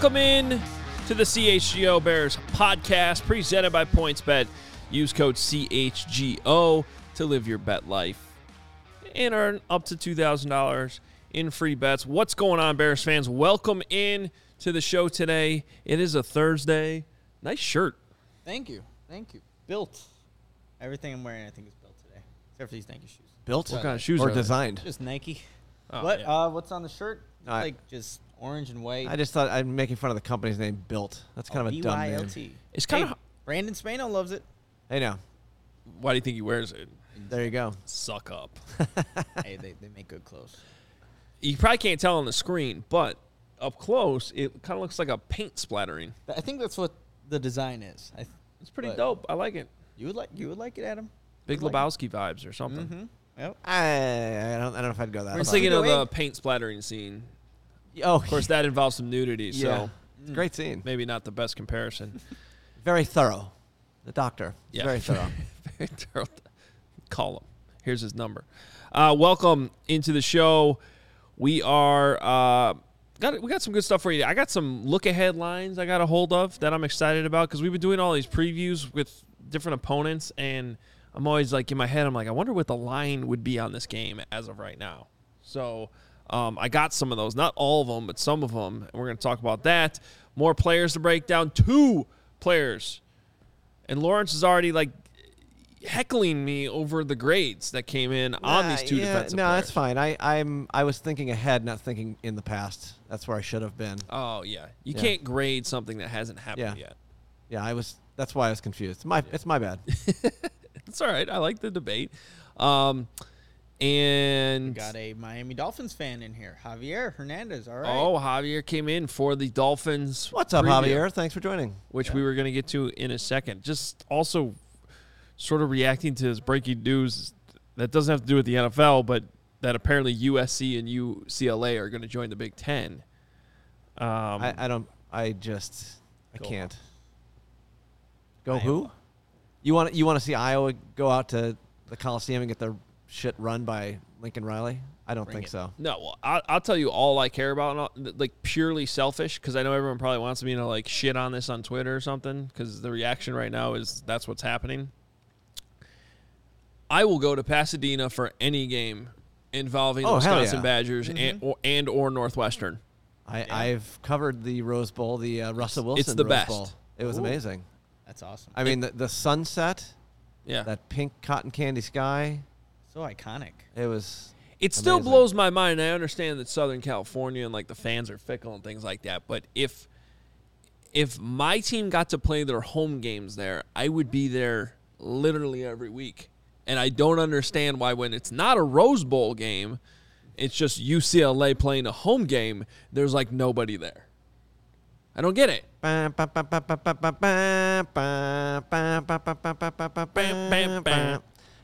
Welcome in to the CHGO Bears podcast presented by PointsBet. Use code CHGO to live your bet life and earn up to $2,000 in free bets. What's going on, Bears fans? Welcome in to the show today. It is a Thursday. Nice shirt. Thank you. Thank you. Built. Everything I'm wearing, I think, is built today. Except for these Nike shoes. Built What kind of shoes or are they? designed? Just Nike. Oh, what? yeah. Uh, what's on the shirt? I- like just orange and white. I just thought I'm making fun of the company's name, Built. That's kind of a dumb name. B-Y-L-T. It's kind Hey, of. Brandon Spano loves it. Hey, now Why do you think he wears it? there you go. Suck up. hey, they, they make good clothes. You probably can't tell on the screen, but up close, it kind of looks like a paint splattering. I think that's what the design is. I th- It's pretty But- dope. I like it. you would like you would like it, Adam. Big Like- Lebowski vibes or something. Mm-hmm. Yep. I, I don't I don't know if I'd go that. I was far. thinking of the paint splattering scene. Oh, Of course, that involves some nudity, so great scene. maybe not the best comparison. Very thorough. The doctor. Yeah. Very thorough. Very thorough. Call him. Here's his number. Uh, welcome into the show. We are uh, got we got some good stuff for you. I got some look ahead lines I got a hold of that I'm excited about because we've been doing all these previews with different opponents, and I'm always like in my head, I'm like, I wonder what the line would be on this game as of right now. So um, I got some of those, not all of them, but some of them, and we're going to talk about that. More players to break down. Two players and Lawrence is already like heckling me over the grades that came in on these two yeah, defensive No, players. that's fine. I I'm I was thinking ahead, not thinking in the past. That's where I should have been. Oh yeah, you Yeah. can't grade something that hasn't happened Yeah. yet. Yeah, I was. That's why I was confused. My it's my bad. It's all right. I like the debate. Um, and Got a Miami Dolphins fan in here, Javier Hernandez. All right. oh, Javier came in for the Dolphins. What's up, preview, Javier? Thanks for joining. Which we were going to get to in a second. Just also sort of reacting to this breaking news that doesn't have to do with the NFL, but that apparently USC and UCLA are going to join the Big Ten. Um, I, I don't. I just. I Go can't. Go Iowa. who? You want you want to see Iowa go out to the Coliseum and get their shit run by Lincoln Riley? I don't Bring think it. so. No, well, I'll, I'll tell you all I care about, all- like purely selfish, because I know everyone probably wants me to like shit on this on Twitter or something, because the reaction right now is that's what's happening. I will go to Pasadena for any game involving the Oh, Wisconsin yeah. Badgers and, or, and or Northwestern. I. I've covered the Rose Bowl, the uh, Russell Wilson. It's the Rose best. Bowl. It was Ooh. amazing. That's awesome. I mean, the, the sunset, Yeah, that pink cotton candy sky. So iconic. It was. it still amazing. blows my mind. I understand that Southern California and like the fans are fickle and things like that, but if if my team got to play their home games there, I would be there literally every week. And I don't understand why when it's not a Rose Bowl game, it's just UCLA playing a home game, there's like nobody there. I don't get it.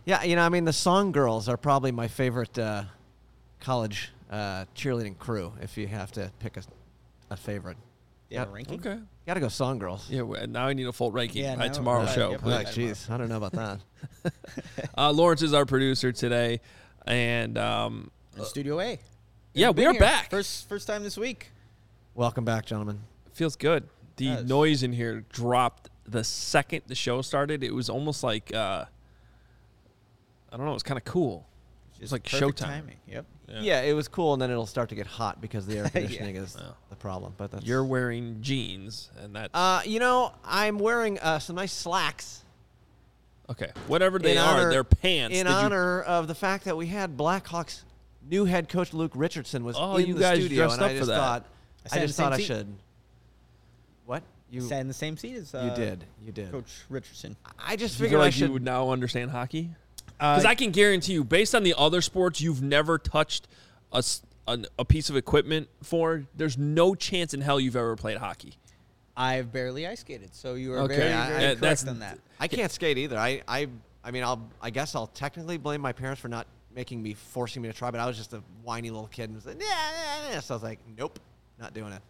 Yeah, you know, I mean, the Song Girls are probably my favorite uh, college uh, cheerleading crew. If you have to pick a, a favorite, yeah, ranking. Okay, got to go Song Girls. Yeah, now I need a full ranking yeah, tomorrow's show. Like, jeez, I don't know about that. uh, Lawrence is our producer today, and um, Studio A. Yeah, we are back. First, first time this week. Welcome back, gentlemen. Feels good. The noise in here dropped the second the show started. It was almost like. Uh, I don't know. It was kind of cool. It's like showtime. timing. Yep. Yeah. it was cool, and then it'll start to get hot because the air Yeah. conditioning is Yeah. the problem. But that's You're wearing jeans, and that. Uh, you know, I'm wearing uh, some nice slacks okay. Whatever they in are, honor- they're pants. in Did you- honor of the fact that we had Blackhawks new head coach Luke Richardson was Oh, in you the guys studio, dressed and up I for just that. thought I I, just the same thought I should. What you Sat in the same seat as uh, you did you did. Coach Richardson. I just Do you figured feel I should. you would now understand hockey? Uh, Because I can guarantee you, based on the other sports you've never touched a, s- an- a piece of equipment for, there's no chance in hell you've ever played hockey. I've barely ice skated, so you are Okay, very, I- very I- correct that's- on that. I can't skate either. I, I I mean I'll I guess I'll technically blame my parents for not making me forcing me to try, but I was just a whiny little kid and was like, yeah, yeah, yeah. So I was like, nope, not doing it.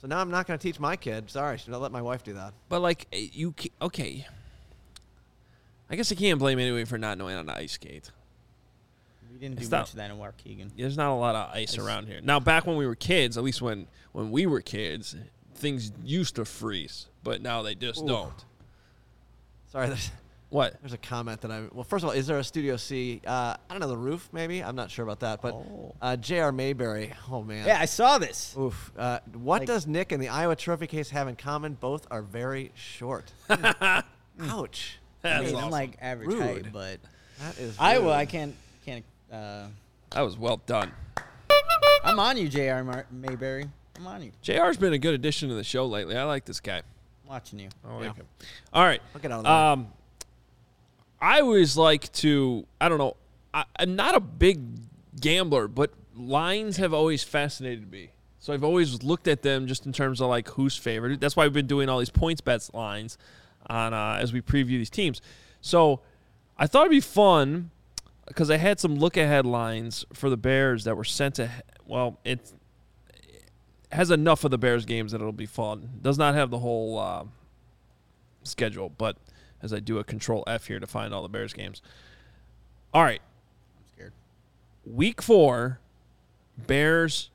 So now I'm not going to teach my kid. Sorry, should I let my wife do that? But like eh, you, okay. I guess I can't blame anybody for not knowing how to ice skate. We didn't do It's much not- of that in Waukegan. There's not a lot of ice Ice. around here. Now, back when we were kids, at least when when we were kids, things used to freeze, but now they just Ooh. don't. Sorry, there's, What? there's a comment that I. Well, first of all, is there a Studio C? Uh, I don't know the roof. Maybe I'm not sure about that. But Oh. uh, J.R. Mayberry. Oh man. Yeah, I saw this. Oof. Uh, what Like- does Nick and the Iowa Trophy case have in common? Both are very short. Ouch. I That's mean, awesome. I'm like average Rude. height, but That is Iowa, rude. I can't can't. Uh, That was well done. I'm on you, Jr. Mar- Mayberry. I'm on you. JR's been a good addition to the show lately. I like this guy. I'm watching you. I like Yeah. him. All right. I'll get out of there. Um, I always like to. I don't know. I, I'm not a big gambler, but lines have always fascinated me. So I've always looked at them just in terms of like who's favored. That's why we've been doing all these points bets lines on uh, as we preview these teams. So I thought it'd be fun because I had some look ahead lines for the Bears that were sent to. Well, it has enough of the Bears games that it'll be fun. Does not have the whole uh, schedule, but as I do a control F here to find all the Bears games. All right, I'm scared. week four, Bears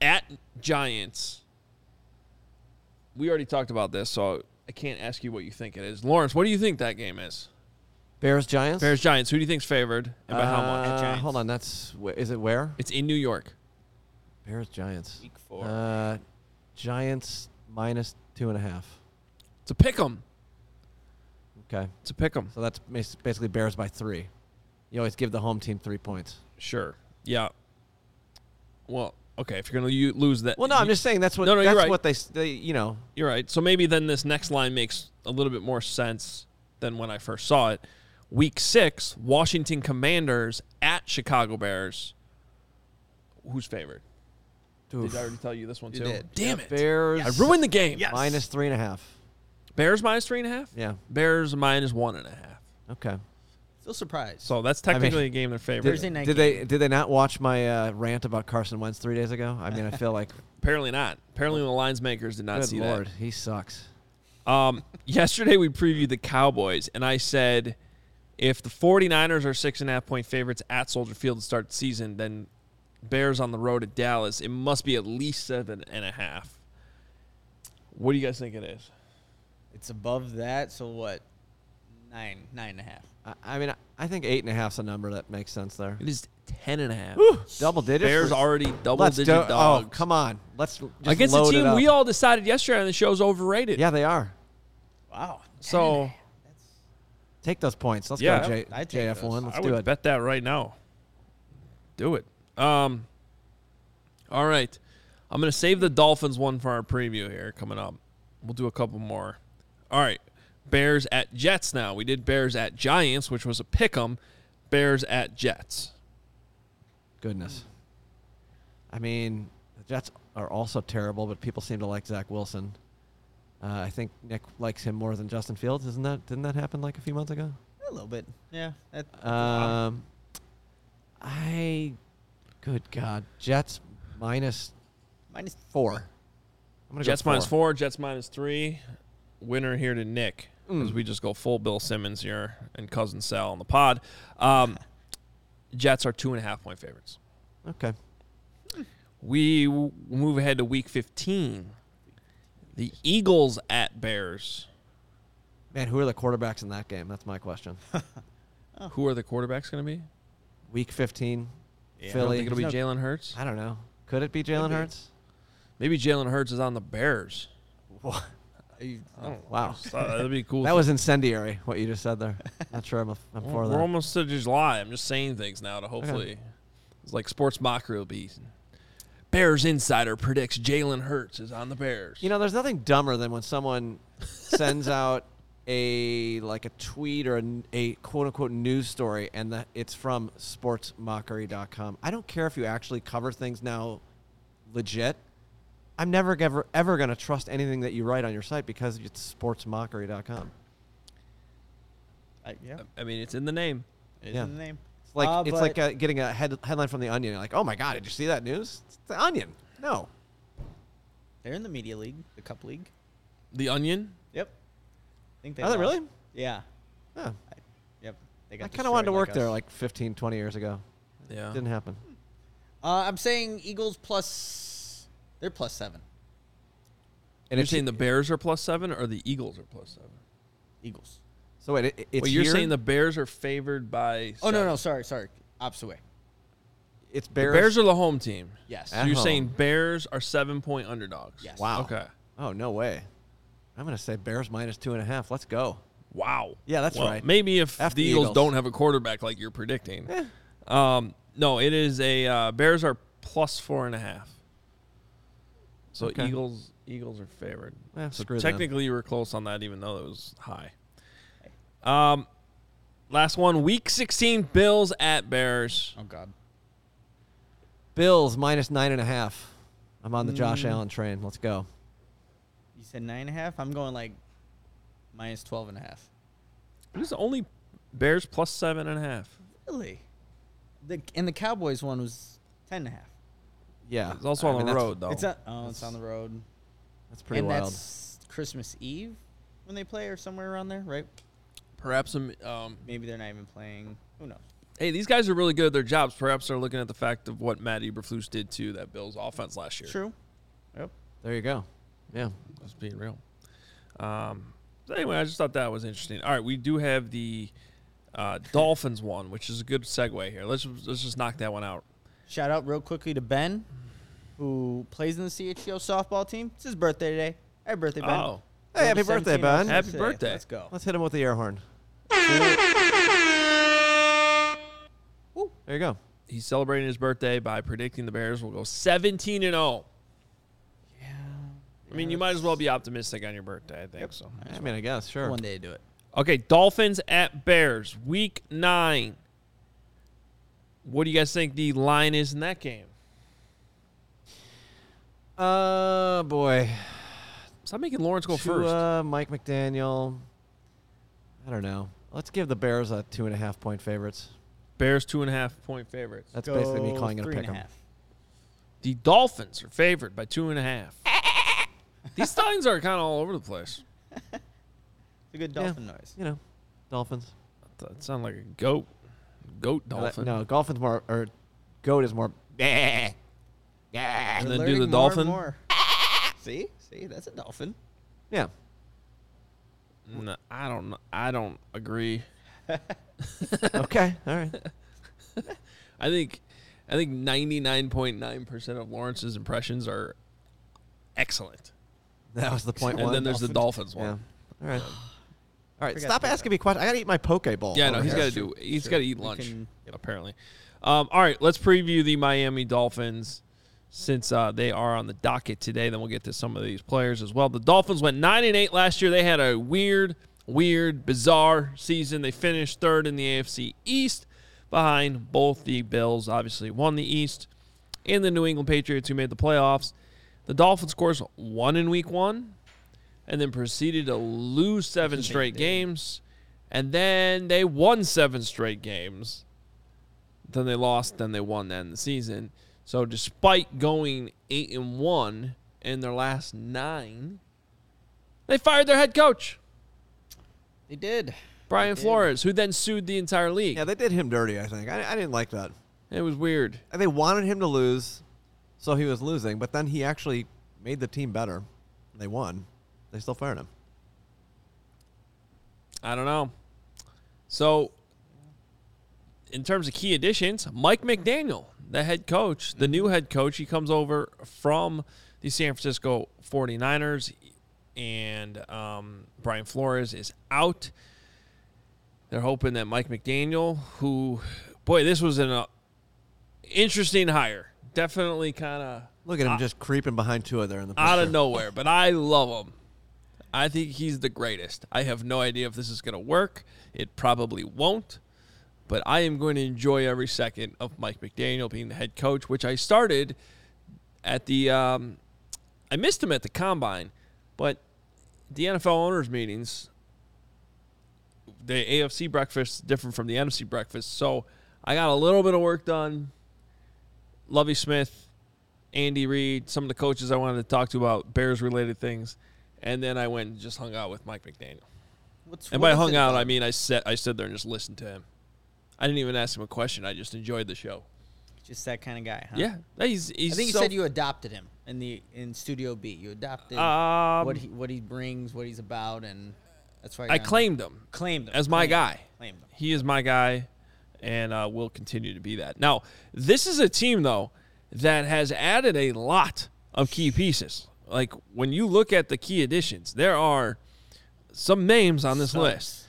at Giants. We already talked about this, so I can't ask you what you think it is. Lawrence, what do you think that game is? Bears Giants. Bears Giants. Who do you think's favored and by how much? Uh, Giants. hold on. That's wh- is it where? It's in New York. Bears Giants. Week four. Uh, Giants minus two and a half. It's a pick 'em. Okay. It's a pick 'em. So that's bas- basically Bears by three. You always give the home team three points. Sure. Yeah. Well, okay. If you're gonna lose that, Well, no, I'm just saying that's what No, no, that's right. what they, they you know. You're right. So maybe then this next line makes a little bit more sense than when I first saw it. Week six, Washington Commanders at Chicago Bears. Who's favored? Oof. Did I already tell you this one You too? Damn Yeah, it! Bears I ruined the game. Yes. minus three and a half. Bears minus three and a half. Yeah. Bears minus one and a half. Okay. Still surprised. So that's mean, technically a game they're favored. Thursday in. night Did game. they did they not watch my uh, rant about Carson Wentz three days ago? I mean, I feel like Apparently not. Apparently the lines makers did not see that. good see lord, he sucks. that. Um, yesterday we previewed the Cowboys, and I said if the 49ers are six and a half point favorites at Soldier Field to start the season, then Bears on the road at Dallas, it must be at least seven and a half. What do you guys think it is? It's above that, so what? Nine, nine and a half. I, I mean, I think eight and a half's a number that makes sense there. It is ten and a half. Double digits. Bears for- already double Let's digit do- dogs. Oh, come on. Let's just Against a load it team up. we all decided yesterday on the show's overrated. Yeah, they are. Wow. So Take those points. Let's Yeah. go, J- I'd take JF1. those. Let's I do would it. bet that right now. Do it. Um. All right, I'm gonna save the Dolphins one for our preview here coming up. We'll do a couple more. All right, Bears at Jets. Now we did Bears at Giants, which was a pick 'em. Bears at Jets. Goodness. I mean, the Jets are also terrible, but people seem to like Zach Wilson. Uh, I think Nick likes him more than Justin Fields. Isn't that? Didn't that happen like a few months ago? A little bit. Yeah. That, Um, I, good God, Jets minus minus four. I'm gonna Jets go minus four. Jets minus three. Winner here to Nick, as Mm. we just go full Bill Simmons here and cousin Sal on the pod. Um, Jets are two and a half point favorites. Okay. We w- move ahead to week 15. The Eagles at Bears. Man, who are the quarterbacks in that game? That's my question. Who are the quarterbacks going to be? Week 15, Yeah. Philly. think it'll be There's Jalen Hurts. I don't know. Could it be Jalen. Hurts? Maybe Jalen Hurts is on the Bears. You- Oh, oh Wow. that'd be cool. That was incendiary, what you just said there. Not sure I'm, a, I'm Well, for we're that. almost to July. I'm just saying things now to hopefully. It's like sports mockery will be. Bears insider predicts Jalen Hurts is on the Bears. You know, there's nothing dumber than when someone sends out a like a tweet or a, a quote unquote news story and that it's from sportsmockery.com. I don't care if you actually cover things now legit. I'm never ever ever going to trust anything that you write on your site because it's sportsmockery.com. I, yeah. I mean, it's in the name. It is Yeah. in the name. It's like Uh, it's like but- uh, getting a head, headline from the Onion. You're like, "Oh my god, did you see that news? It's the Onion." No. They're in the media league, the cup league. The Onion. Yep. I think they Are they really? Yeah. Yeah. Yep. They I kind of wanted to destroyed work like there like 15, 20 years ago. Yeah. Didn't happen. Uh, I'm saying Eagles plus. They're plus seven. And you're it's saying the Bears are plus seven or the Eagles are plus seven? Eagles. so wait, it, it's well, you're here? saying the Bears are favored by. Oh no seven. no sorry sorry opposite way. it's The Bears. Bears are the home team. Yes. So you're home. saying Bears are seven point underdogs. Yes. Wow. Okay. Oh no way. I'm gonna say Bears minus two and a half. Let's go. Wow. Yeah, that's Well, right. Maybe if F the the Eagles, Eagles. don't have a quarterback like you're predicting. Eh. Um, no, it is a uh, Bears are plus four and a half. So Okay. Eagles Eagles are favored. Eh, so screw them. technically you were close on that, even though it was high. Um, last one, Week 16, Bills at Bears. Oh God. Bills minus nine and a half. I'm on the Josh Mm. Allen train. Let's go. You said nine and a half. I'm going like minus twelve and a half. It is only Bears plus seven and a half. Really? The and the Cowboys one was ten and a half. Yeah. It's also I on mean, the that's- road though. It's a, oh, it's on the road. That's pretty and wild. that's Christmas Eve when they play, or somewhere around there, right? Perhaps some. Um, Maybe they're not even playing. Who knows? hey, these guys are really good at their jobs. Perhaps they're looking at the fact of what Matt Eberflus did to that Bills offense last year. True. Yep. There you go. Yeah. That's being real. Um, so anyway, I just thought that was interesting. All right, we do have the uh, Dolphins one, which is a good segue here. Let's let's just knock that one out. Shout out real quickly to Ben, who plays in the CHGO softball team. It's his birthday today. Happy birthday, Ben. Oh, Hey, happy birthday, Ben. Happy today. birthday. Let's go. Let's hit him with the air horn. Woo. There you go. he's celebrating his birthday by predicting the Bears will go 17 and 0. Yeah. I mean, you might as well be optimistic on your birthday. I think Yep. so. I mean, I guess sure. One day to do it. Okay, Dolphins at Bears, Week Nine. What do you guys think the line is in that game? Uh, boy. Stop making Lawrence go Tua, first. Mike McDaniel. I don't know. Let's give the Bears a two and a half point favorites. Bears two and a half point favorites. That's basically me calling it a three and pick 'em. The Dolphins are favored by two and a half. These lines are kind of all over the place. It's a good Yeah. dolphin noise. You know, Dolphins. That sound like a goat. Goat dolphin. No, Dolphins more or goat is more. And We're then do the more dolphin? more. see, see, that's a dolphin. Yeah. No, I don't. know. I don't agree. okay. All right. I think. I think ninety nine point nine percent of Lawrence's impressions are excellent. That was the point and one. then there's the Dolphins yeah. one. All right. All right. Stop asking me questions. I gotta eat my poke bowl. Yeah, no, over he's here. got to do. He's Sure. got to eat lunch. can- yep. Apparently. Um, all right, let's preview the Miami Dolphins since uh, they are on the docket today. Then we'll get to some of these players as well. The Dolphins went nine and eight last year. They had a weird, weird, bizarre season. They finished third in the AFC East, behind both the Bills. Obviously, won the East, and the New England Patriots, who made the playoffs. The Dolphins, of course, won in Week One, and then proceeded to lose seven straight games, and then they won seven straight games. Then they lost. Then they won. Then the season. So despite going eight and one in their last nine, they fired their head coach They did. Brian did. Flores, who then sued the entire league. Yeah, they did him dirty. I think. I, I didn't like that. It was weird. And they wanted him to lose, so he was losing. But then he actually made the team better. They won. They still fired him. I don't know. So, in terms of key additions, Mike McDaniel, the head coach, the new head coach, he comes over from the San Francisco 49ers, and um, Brian Flores is out. They're hoping that Mike McDaniel, who, boy, this was an uh, interesting hire. Definitely kind of Look at him just creeping behind Tua there in the out of nowhere, but I love him. I think he's the greatest. I have no idea if this is going to work. It probably won't, but I am going to enjoy every second of Mike McDaniel being the head coach, which I started at the. Um, I missed him at the combine, but the NFL owners meetings, the AFC breakfast is different from the NFC breakfast, so I got a little bit of work done. Lovie Smith, Andy Reid, some of the coaches I wanted to talk to about Bears related things, and then I went and just hung out with Mike McDaniel. What's And by hung out, about- I mean I sat I stood there and just listened to him. I didn't even ask him a question. I just enjoyed the show. just that kind of guy, huh? Yeah, he's. he's I think you said you adopted him in the in Studio B. You adopted Um, what he what he brings, what he's about, and that's why I claimed him claimed him as my claimed guy. Claimed him. He is my guy, and uh, will continue to be that. Now, this is a team though that has added a lot of key pieces. Like when you look at the key additions, there are some names on this Subs. list.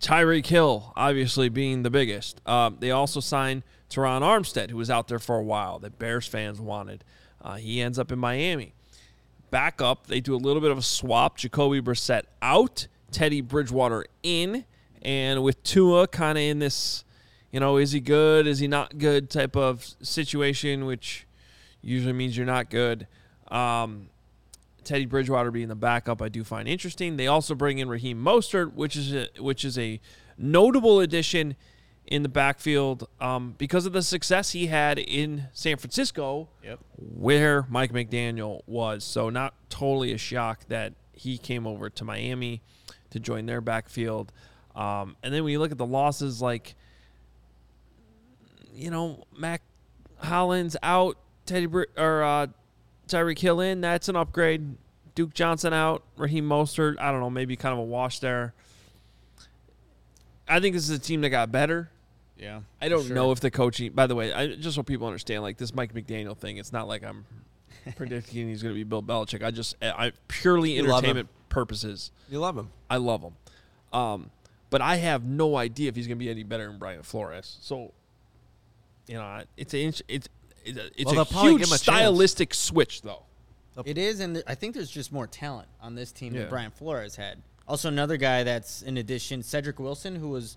Tyreek Hill, obviously being the biggest. Um, they also signed Terron Armstead, who was out there for a while that Bears fans wanted. Uh, he ends up in Miami. Back up, they do a little bit of a swap. Jacoby Brissett out, Teddy Bridgewater in, and with Tua kind of in this, you know, is he good, is he not good type of situation, which usually means you're not good. Um, Teddy Bridgewater being the backup, I do find interesting. They also bring in Raheem Mostert, which is a, which is a notable addition in the backfield um, because of the success he had in San Francisco, Yep. where Mike McDaniel was. So not totally a shock that he came over to Miami to join their backfield. Um, and then when you look at the losses, like you know, Mack Hollins out, Teddy Br- or uh, Tyreek Hill in. That's an upgrade. Duke Johnson out, Raheem Mostert. I don't know, maybe kind of a wash there. I think this is a team that got better. Yeah. I don't know if the coaching. By the way, I, just so people understand, like this Mike McDaniel thing, it's not like I'm predicting he's going to be Bill Belichick. I just, I purely You entertainment purposes. You love him. I love him, um, but I have no idea if he's going to be any better than Brian Flores. So, you know, it's it's it's a, Well, a huge give him a chance. stylistic switch, though. It is, and I think there's just more talent on this team Yeah. than Brian Flores had. Also, another guy that's in addition, Cedric Wilson, who was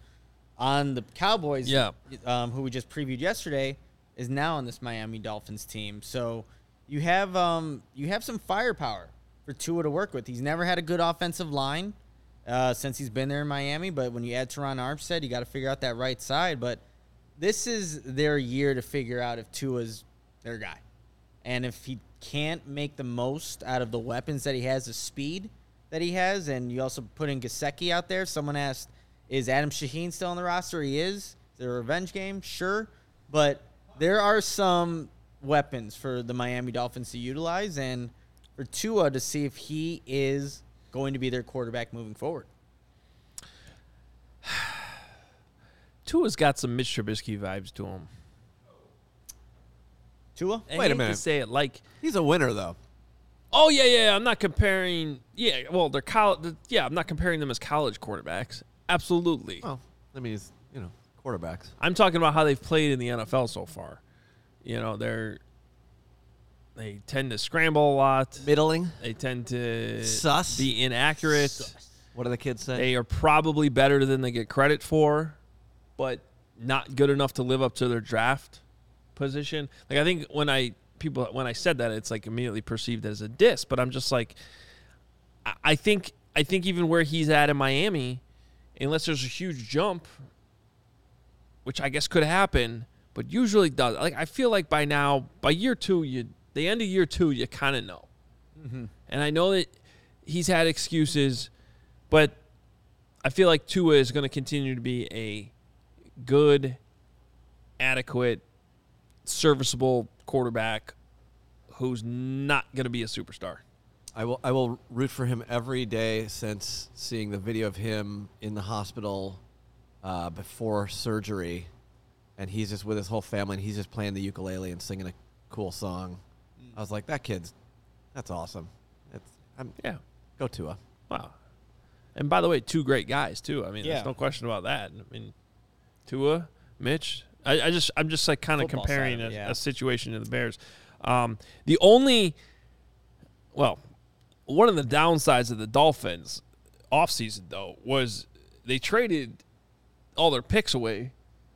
on the Cowboys, Yeah. um, who we just previewed yesterday, is now on this Miami Dolphins team. So you have um, you have some firepower for Tua to work with. He's never had a good offensive line uh, since he's been there in Miami, but when you add Terron Armstead, you got to figure out that right side. But this is their year to figure out if Tua's their guy. And if he can't make the most out of the weapons that he has, the speed that he has, and you also put in Gesicki out there. Someone asked, is Adam Shaheen still on the roster? He is. Is there a revenge game? Sure. But there are some weapons for the Miami Dolphins to utilize and for Tua to see if he is going to be their quarterback moving forward. Tua's got some Mitch Trubisky vibes to him. Tua? I Wait a hate minute. To say it like, He's a winner though. oh yeah, yeah. I'm not comparing. Yeah, well, they're college. Yeah, I'm not comparing them as college quarterbacks. Absolutely. Oh, well, I mean, he's you know quarterbacks. I'm talking about how they've played in the NFL so far. You know, they're they tend to scramble a lot. Middling. They tend to Sus. be inaccurate. What do the kids say? They are probably better than they get credit for, but not good enough to live up to their draft position. Like I think when I people when I said that, it's like immediately perceived as a diss. But I'm just like, I- think I think even where he's at in Miami, unless there's a huge jump, which I guess could happen, but usually does. Like I feel like by now, by year two, you the end of year two, you kind of know. Mm-hmm. And I know that he's had excuses, but I feel like Tua is going to continue to be a good, adequate, serviceable quarterback who's not going to be a superstar. I will I will root for him every day since seeing the video of him in the hospital uh, before surgery, and he's just with his whole family and he's just playing the ukulele and singing a cool song. I was like, that kid's that's awesome. It's I'm Yeah. go Tua. Wow. And by the way, two great guys too. I mean, Yeah. there's no question about that. I mean, Tua, Mitch. I, I just I'm just like kind of Football side comparing a, yeah. a situation to the Bears. Um, the only, well, one of the downsides of the Dolphins offseason though was they traded all their picks away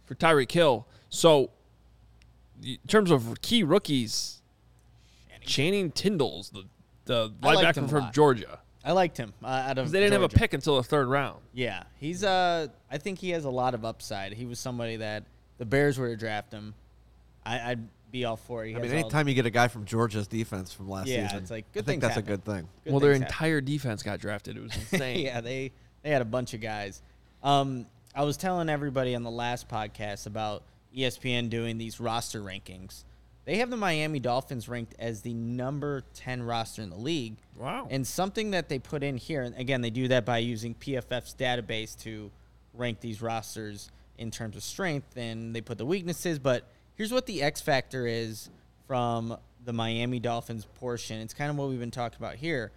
for Tyreek Hill. So, in terms of key rookies, Channing Tindall's the the I linebacker from. Georgia. I liked him uh, out of they didn't have a pick until the third round. Yeah, he's uh I think he has a lot of upside. He was somebody that the Bears were to draft him. I, I'd be all for it. He I mean, all- anytime you get a guy from Georgia's defense from last Yeah, season, it's like, I think things that's a good thing. good well, their things happen. entire defense got drafted. It was insane. yeah, they they had a bunch of guys. Um, I was telling everybody on the last podcast about ESPN doing these roster rankings. They have the Miami Dolphins ranked as the number 10 roster in the league. Wow. And something that they put in here, and again, they do that by using PFF's database to rank these rosters in terms of strength, and they put the weaknesses. But here's what the X factor is from the Miami Dolphins portion. It's kind of what we've been talking about here.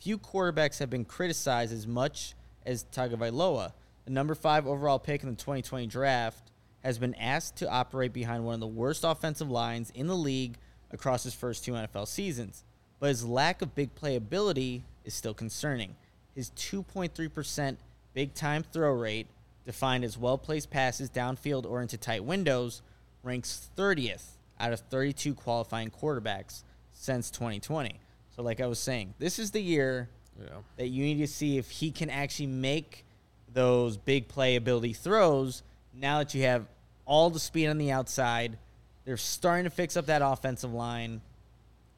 Few quarterbacks have been criticized as much as Tagovailoa, the number five overall pick in the 2020 draft, has been asked to operate behind one of the worst offensive lines in the league across his first two NFL seasons. But his lack of big playability is still concerning. His 2.3% big time throw rate, defined as well placed passes downfield or into tight windows, ranks 30th out of 32 qualifying quarterbacks since 2020. So, like I was saying, this is the year yeah. that you need to see if he can actually make those big playability throws now that you have all the speed on the outside. They're starting to fix up that offensive line.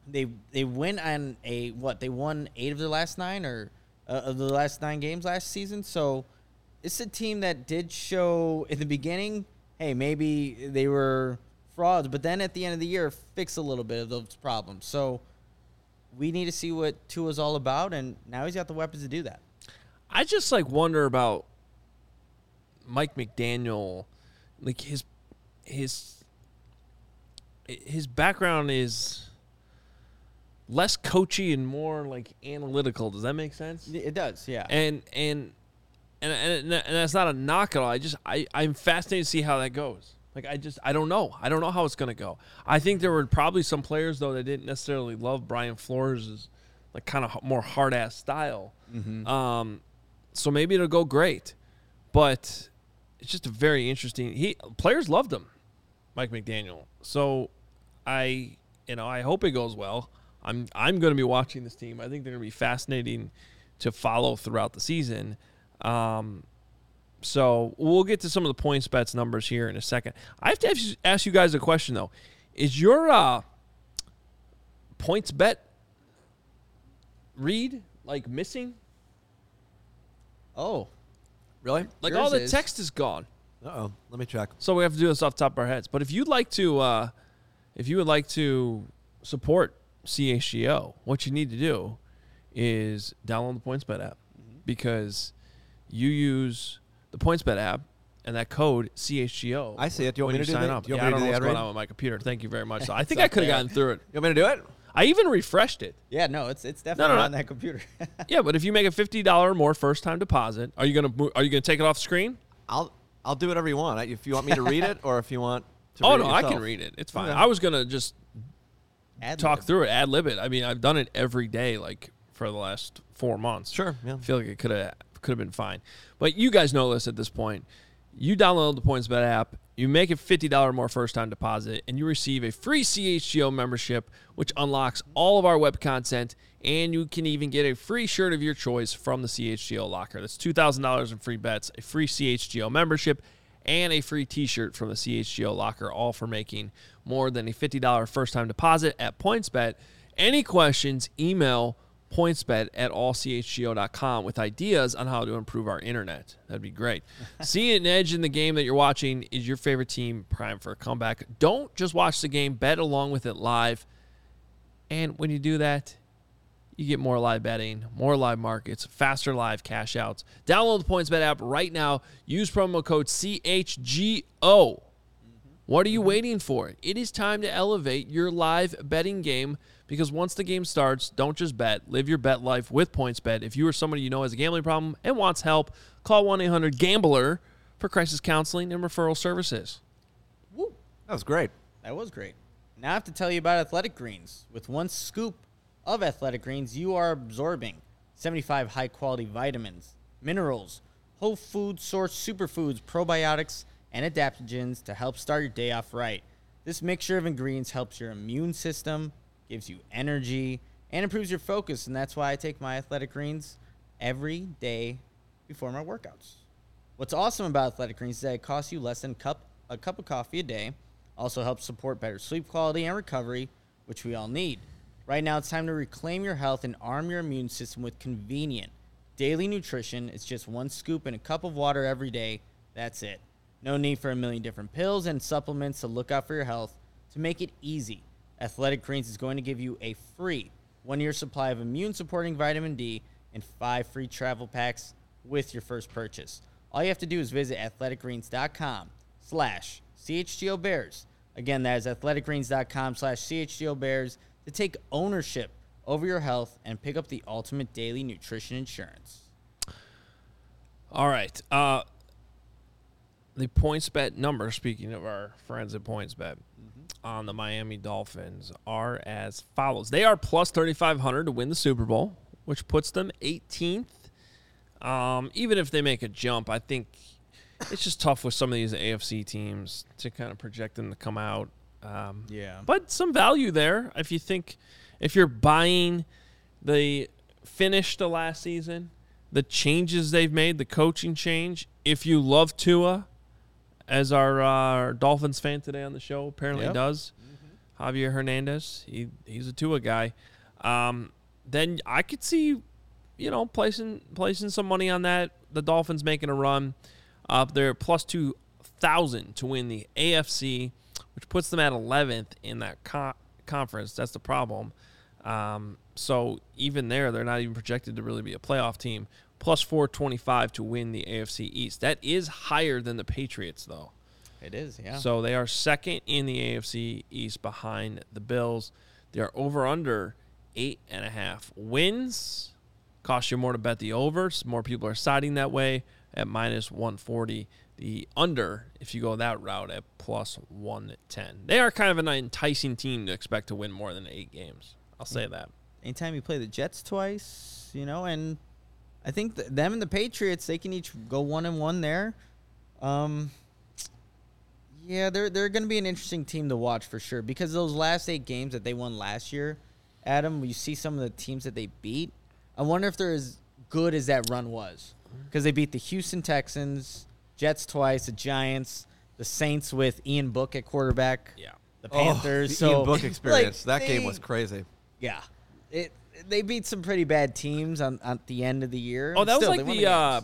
They they win on a what? They won eight of their last nine or uh, of the last nine games last season. So it's a team that did show in the beginning. Hey, maybe they were frauds, but then at the end of the year, fix a little bit of those problems. So we need to see what Tua's all about, and now he's got the weapons to do that. I just like wonder about Mike McDaniel, like his his his background is less coachy and more like analytical. Does that make sense? It does, yeah. And and and and, and that's not a knock at all. I just I I'm fascinated to see how that goes. Like I just I don't know. I don't know how it's gonna go. I think there were probably some players though that didn't necessarily love Brian Flores' like kind of more hard ass style. Um, so maybe it'll go great, but it's just a very interesting. He players loved him, Mike McDaniel. So I you know I hope it goes well. I'm I'm going to be watching this team. I think they're going to be fascinating to follow throughout the season. Um, so we'll get to some of the points bets numbers here in a second. I have to ask you- guys a question though. Is your uh, PointsBet read like missing? oh, Really? Like Yours all the is. text is gone. Uh oh. Let me check. So we have to do this off the top of our heads. But if you'd like to, uh, if you would like to support CHGO, what you need to do is download the PointsBet app because you use the PointsBet app and that code CHGO. I see it. Do you want when me to do sign the- up. do you Yeah, want I don't to know do what's going on with my computer. Thank you very much. So I think I could have gotten through it. You want me to do it? I even refreshed it. yeah, no, it's it's definitely no, no. on that computer. Yeah, but if you make a fifty dollar or more first time deposit, are you gonna are you gonna take it off screen? I'll I'll do whatever you want. If you want me to read it, or if you want to. Oh read no, it I can read it. It's fine. Okay. I was gonna just Ad talk through it, ad lib it. I mean, I've done it every day, like for the last four months. Sure. Yeah. I feel like it could have could have been fine, but you guys know this at this point. You download the PointsBet app, you make a fifty dollar more first time deposit, and you receive a free CHGO membership, which unlocks all of our web content, and you can even get a free shirt of your choice from the CHGO locker. That's two thousand dollars in free bets, a free CHGO membership, and a free t-shirt from the CHGO locker, all for making more than a $50 first-time deposit at PointsBet. Any questions, email pointsbet at allchgo.com with ideas on how to improve our internet. That'd be great. See an edge in the game that you're watching. Is your favorite team prime for a comeback? Don't just watch the game, bet along with it live. And when you do that, you get more live betting, more live markets, faster live cash outs. Download the PointsBet app right now. Use promo code CHGO. Mm-hmm. What are you mm-hmm. waiting for? It is time to elevate your live betting game because once the game starts, don't just bet. Live your bet life with PointsBet. If you or somebody you know has a gambling problem and wants help, call 1 800 Gambler for crisis counseling and referral services. Woo. That was great. That was great. Now I have to tell you about Athletic Greens. With one scoop of Athletic Greens, you are absorbing 75 high quality vitamins, minerals, whole food source superfoods, probiotics, and adaptogens to help start your day off right. This mixture of ingredients helps your immune system, gives you energy, and improves your focus. And that's why I take my Athletic Greens every day before my workouts. What's awesome about Athletic Greens is that it costs you less than cup, a cup of coffee a day. Also helps support better sleep quality and recovery, which we all need. Right now, it's time to reclaim your health and arm your immune system with convenient daily nutrition. It's just one scoop in a cup of water every day. That's it. No need for a million different pills and supplements to look out for your health. To make it easy, Athletic Greens is going to give you a free one year supply of immune supporting vitamin D and five free travel packs with your first purchase. All you have to do is visit athleticgreens.com slash CHGO Bears. Again, that is athleticgreens.com slash CHGO Bears to take ownership over your health and pick up the ultimate daily nutrition insurance. All right. Uh, the PointsBet number, speaking of our friends at PointsBet on the Miami Dolphins, are as follows. They are plus 3,500 to win the Super Bowl, which puts them 18th. Um, even if they make a jump, I think it's just tough with some of these AFC teams to kind of project them to come out. Um, Yeah. but some value there if you think if you're buying the finish to last season, the changes they've made, the coaching change. If you love Tua, as our uh, Dolphins fan today on the show apparently Yep. does, Javier Hernandez, he he's a Tua guy. Um, then I could see, you know, placing placing some money on that. The Dolphins making a run. Uh, they're plus two thousand to win the AFC, which puts them at eleventh in that co- conference. That's the problem. Um, so even there, they're not even projected to really be a playoff team. Plus four twenty five to win the AFC East. That is higher than the Patriots, though. It is, yeah. So they are second in the AFC East behind the Bills. They are over under eight and a half wins. Cost you more to bet the overs. More people are siding that way at minus 140. The under, if you go that route, at plus 110. They are kind of an enticing team to expect to win more than eight games. I'll say that. anytime you play the Jets twice, you know, and I think th- them and the Patriots, they can each go one and one there. Um, yeah, they're they're going to be an interesting team to watch for sure because those last eight games that they won last year, Adam, you see some of the teams that they beat. I wonder if they're as good as that run was because they beat the Houston Texans, Jets twice, the Giants, the Saints with Ian Book at quarterback. Yeah. The Oh, Panthers. the so Ian Book like, experience. that game was crazy. yeah. It they beat some pretty bad teams on at the end of the year. Oh, that was Still, like they the uh,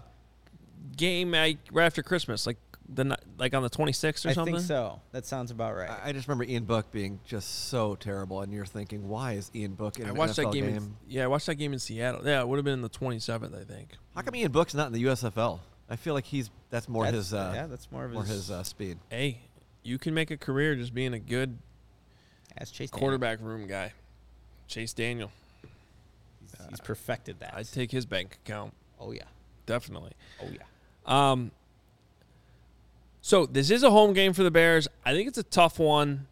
game like, right after Christmas, like the like on the 26th or I something. I think so. That sounds about right. I, I just remember Ian Book being just so terrible, and you're thinking, why is Ian Book in I an watched that game. game? In, yeah, I watched that game in Seattle. Yeah, it would have been in the 27th, I think. How come Ian Book's not in the USFL? I feel like he's that's more That's- his uh, yeah, that's more of more his, his uh, speed. Hey, you can make a career just being a good as Chase Daniel. quarterback room guy. Chase Daniel. He's, perfected that. I'd take his bank account. oh yeah. Definitely. Oh yeah. Um, so this is a home game for the Bears. I think it's a tough one.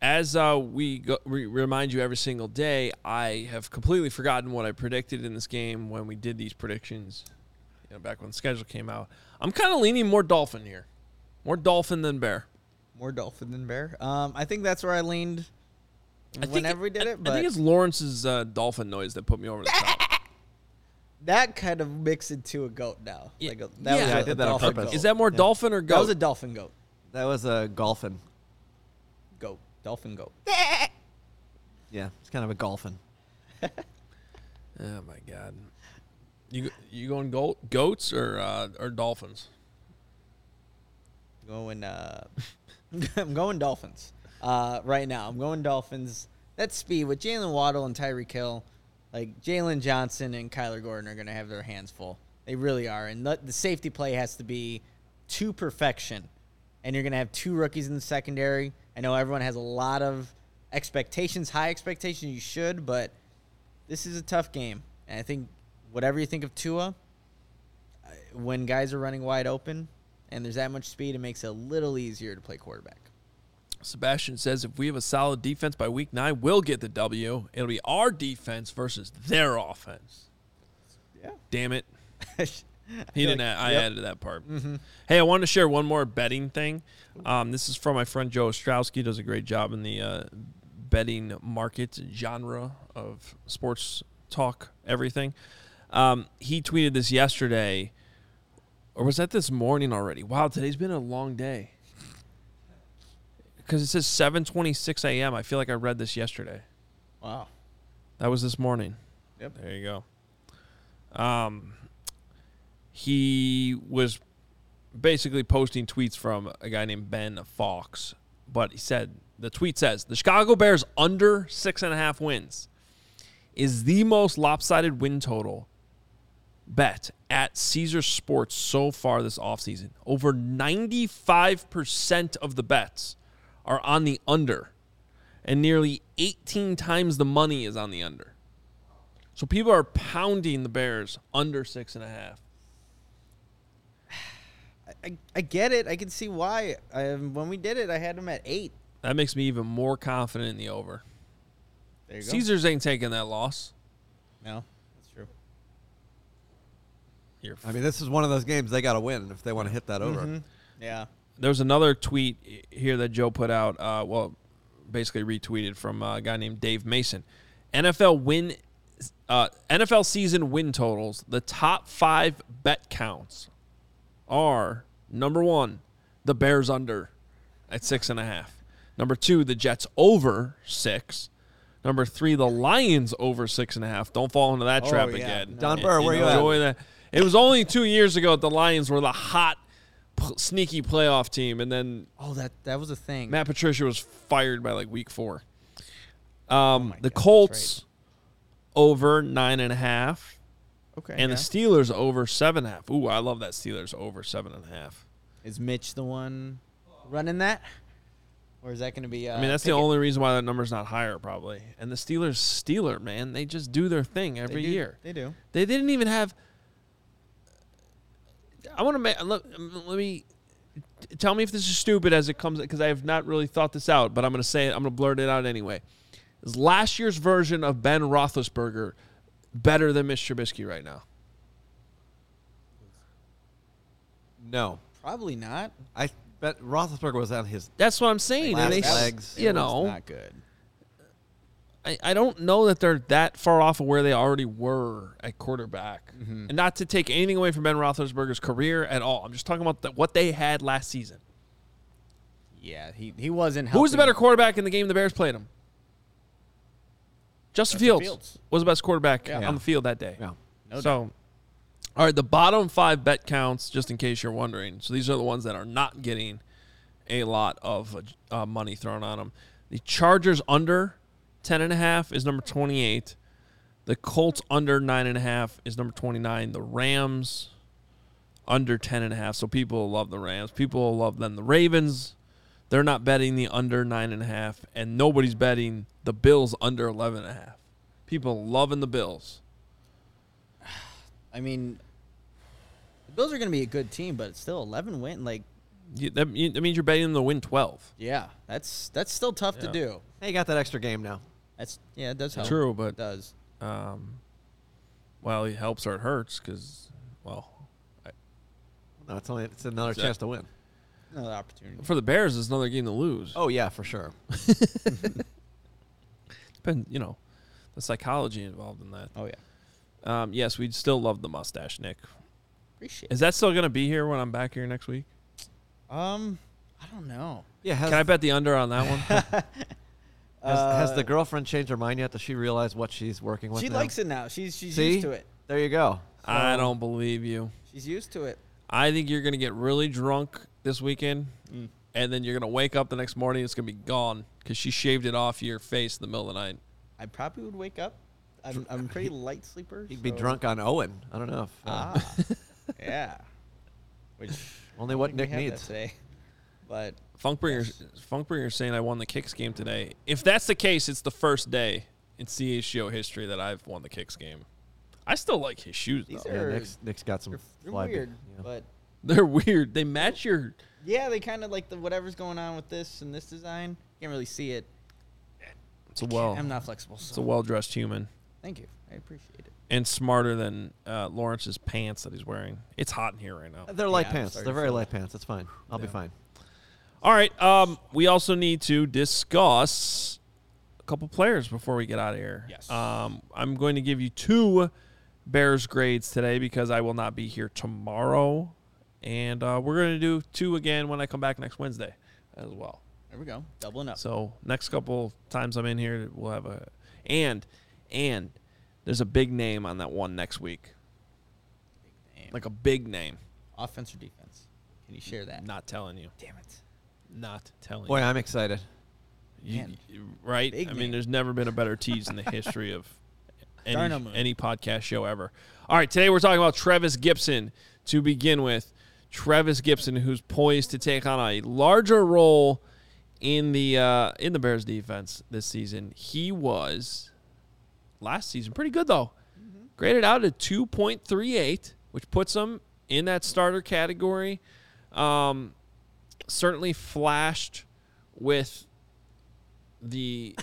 As uh, we, go, we remind you every single day, I have completely forgotten what I predicted in this game when we did these predictions. You know, back when the schedule came out. I'm kind of leaning more Dolphin here, more Dolphin than Bear. More Dolphin than Bear. Um, I think that's where I leaned I think whenever we did I, it. But I think it's Lawrence's uh, Dolphin noise that put me over the top. that kind of mixed into a goat now. Yeah. Like a, that Yeah, was I a- did that on purpose. goat. is that more Yeah. Dolphin or goat? that was a dolphin goat? That was a golfing. Goat. Dolphin goat. Yeah, it's kind of a golfing. oh my god. You you going goat goats or uh, or dolphins? Going uh I'm going Dolphins. Uh right now. I'm going Dolphins. That speed with Jaylen Waddle and Tyreek Hill. like Jaylon Johnson and Kyler Gordon are gonna have their hands full. They really are. And the, the safety play has to be to perfection. And you're gonna have two rookies in the secondary. I know everyone has a lot of expectations, high expectations you should, but this is a tough game. And I think whatever you think of Tua, when guys are running wide open and there's that much speed, it makes it a little easier to play quarterback. Sebastian says if we have a solid defense by week nine, we'll get the W. It'll be our defense versus their offense. Yeah. Damn it. He didn't. like- add, I yep. added that part. Mm-hmm. Hey, I wanted to share one more betting thing. Um, this is from my friend Joe Ostrowski. Does a great job in the uh, betting market genre of sports talk, everything. Um, he tweeted this yesterday, or was that this morning already? Wow, today's been a long day. Because it says 7:26 a.m. I feel like I read this yesterday. Wow. That was this morning. Yep. There you go. Um, he was basically posting tweets from a guy named Ben Fox. But he said the tweet says the Chicago Bears under six and a half wins is the most lopsided win total bet at Caesar Sports so far this offseason. Over 95% of the bets are on the under, and nearly 18 times the money is on the under. So people are pounding the Bears under six and a half. I, I get it. I can see why. Um, when we did it, I had them at eight. That makes me even more confident in the over. There you go. Caesars ain't taking that loss. No, that's true. You're I mean, this is one of those games they got to win if they want to hit that over. Mhm. Yeah. There's another tweet here that Joe put out. Uh, well, basically retweeted from a guy named Dave Mason. NFL win, uh, NFL season win totals. The top five bet counts are number one, the Bears under at six and a half. Number two, the Jets over six. Number three, the Lions over six and a half. Don't fall into that Oh, trap yeah. again. Don Burr, where you at? That. It was only two years ago that the Lions were the hot, p- sneaky playoff team, and then Oh, that that was a thing. Matt Patricia was fired by like week four. Um, Oh the God, Colts over nine and a half, Okay. and yeah. the Steelers over seven and a half. Ooh, I love that Steelers over seven and a half. is Mitch the one running that, or is that going to be? Uh, I mean, that's the only reason why that number's not higher, probably. And the Steelers, Steeler man, they just do their thing They every do- year. They do. They didn't even have. I want to make. Let, um, let me tell me if this is stupid as it comes because I have not really thought this out, but I'm going to say it. I'm going to blurt it out anyway. Is last year's version of Ben Roethlisberger better than Mitch Trubisky right now? No, Probably not. I bet Roethlisberger was on his. That's what I'm saying. Last and they, legs. you it was know, not good. I, I don't know that they're that far off of where they already were at quarterback. Mm-hmm. And not to take anything away from Ben Roethlisberger's career at all. I'm just talking about the, what they had last season. Yeah, he he wasn't. Who was the better quarterback in the game the Bears played him? Justin, Justin Fields, Fields. was the best quarterback Yeah. on the field that day. Yeah. No doubt. so, all right, the bottom five bet counts, just in case you're wondering. So these are the ones that are not getting a lot of uh, money thrown on them. The Chargers under ten and a half is number 28. The Colts under nine and a half is number 29. The Rams under ten and a half. So people love the Rams. People love them. The Ravens, they're not betting the under nine and a half, and nobody's betting the Bills under 11 and a half. People loving the Bills. I mean, the Bills are going to be a good team, but it's still 11 win. Like, You, that, you- that means you're betting them to win 12. yeah, that's that's still tough Yeah. to do. Hey, you got that extra game now. That's yeah, it does help. True, but It but does. um, well, it helps or it hurts because, well, No, it's only it's another Exact- chance to win. Another opportunity. for the Bears, it's another game to lose. Oh yeah, for sure. Depend, you know, the psychology involved in that. Oh yeah, Um, yes, we'd still love the mustache, Nick. appreciate. Is that still going to be here when I'm back here next week? Um, I don't know. Yeah. Can I bet the under on that one? has, has Uh, the girlfriend changed her mind yet? Does she realize what she's working with? She now? likes it now. She's she's See? used to it. There you go. I don't believe you. She's used to it. I think you're going to get really drunk this weekend, Mm. and then you're going to wake up the next morning. It's going to be gone because she shaved it off your face in the middle of the night. I probably would wake up. I'm I'm a pretty light sleeper. He'd be drunk on Owen. I don't know. If, uh, Ah, yeah. Which Only what Nick have that needs. today. But Funkbringer, Funkbringer saying I won the kicks game today. If that's the case, it's the first day in CHGO history that I've won the kicks game. I still like his shoes These though. yeah, are- Nick's, Nick's got some they're, they're weird. yeah. But They're weird. They match your. yeah, they kind of like the whatever's going on with this and this design. Can't really see it. It's a well. I'm not flexible. So. It's a well dressed human thank you. I appreciate it. and smarter than uh, Lawrence's pants that he's wearing. It's hot in here right now. They're light Yeah, pants. They're very light pants. That's fine. I'll be fine. All right. Um, we also need to discuss a couple players before we get out of here. Yes. Um, I'm going to give you two Bears grades today because I will not be here tomorrow, and uh, we're going to do two again when I come back next Wednesday as well. There we go. Doubling up. So next couple times I'm in here, we'll have a and and there's a big name on that one next week, like a big name. offense or defense? Can you share that? Not telling you. Damn it. Not telling Boy, you. I'm excited. You- Man. you- right? Big I mean, there's never been a better tease in the history of any, any podcast show ever. All right, today we're talking about Trevis Gipson to begin with. Trevis Gipson, who's poised to take on a larger role in the uh, in the Bears defense this season. He was last season pretty good though. Graded out at 2.38, which puts him in that starter category. Um, certainly flashed with the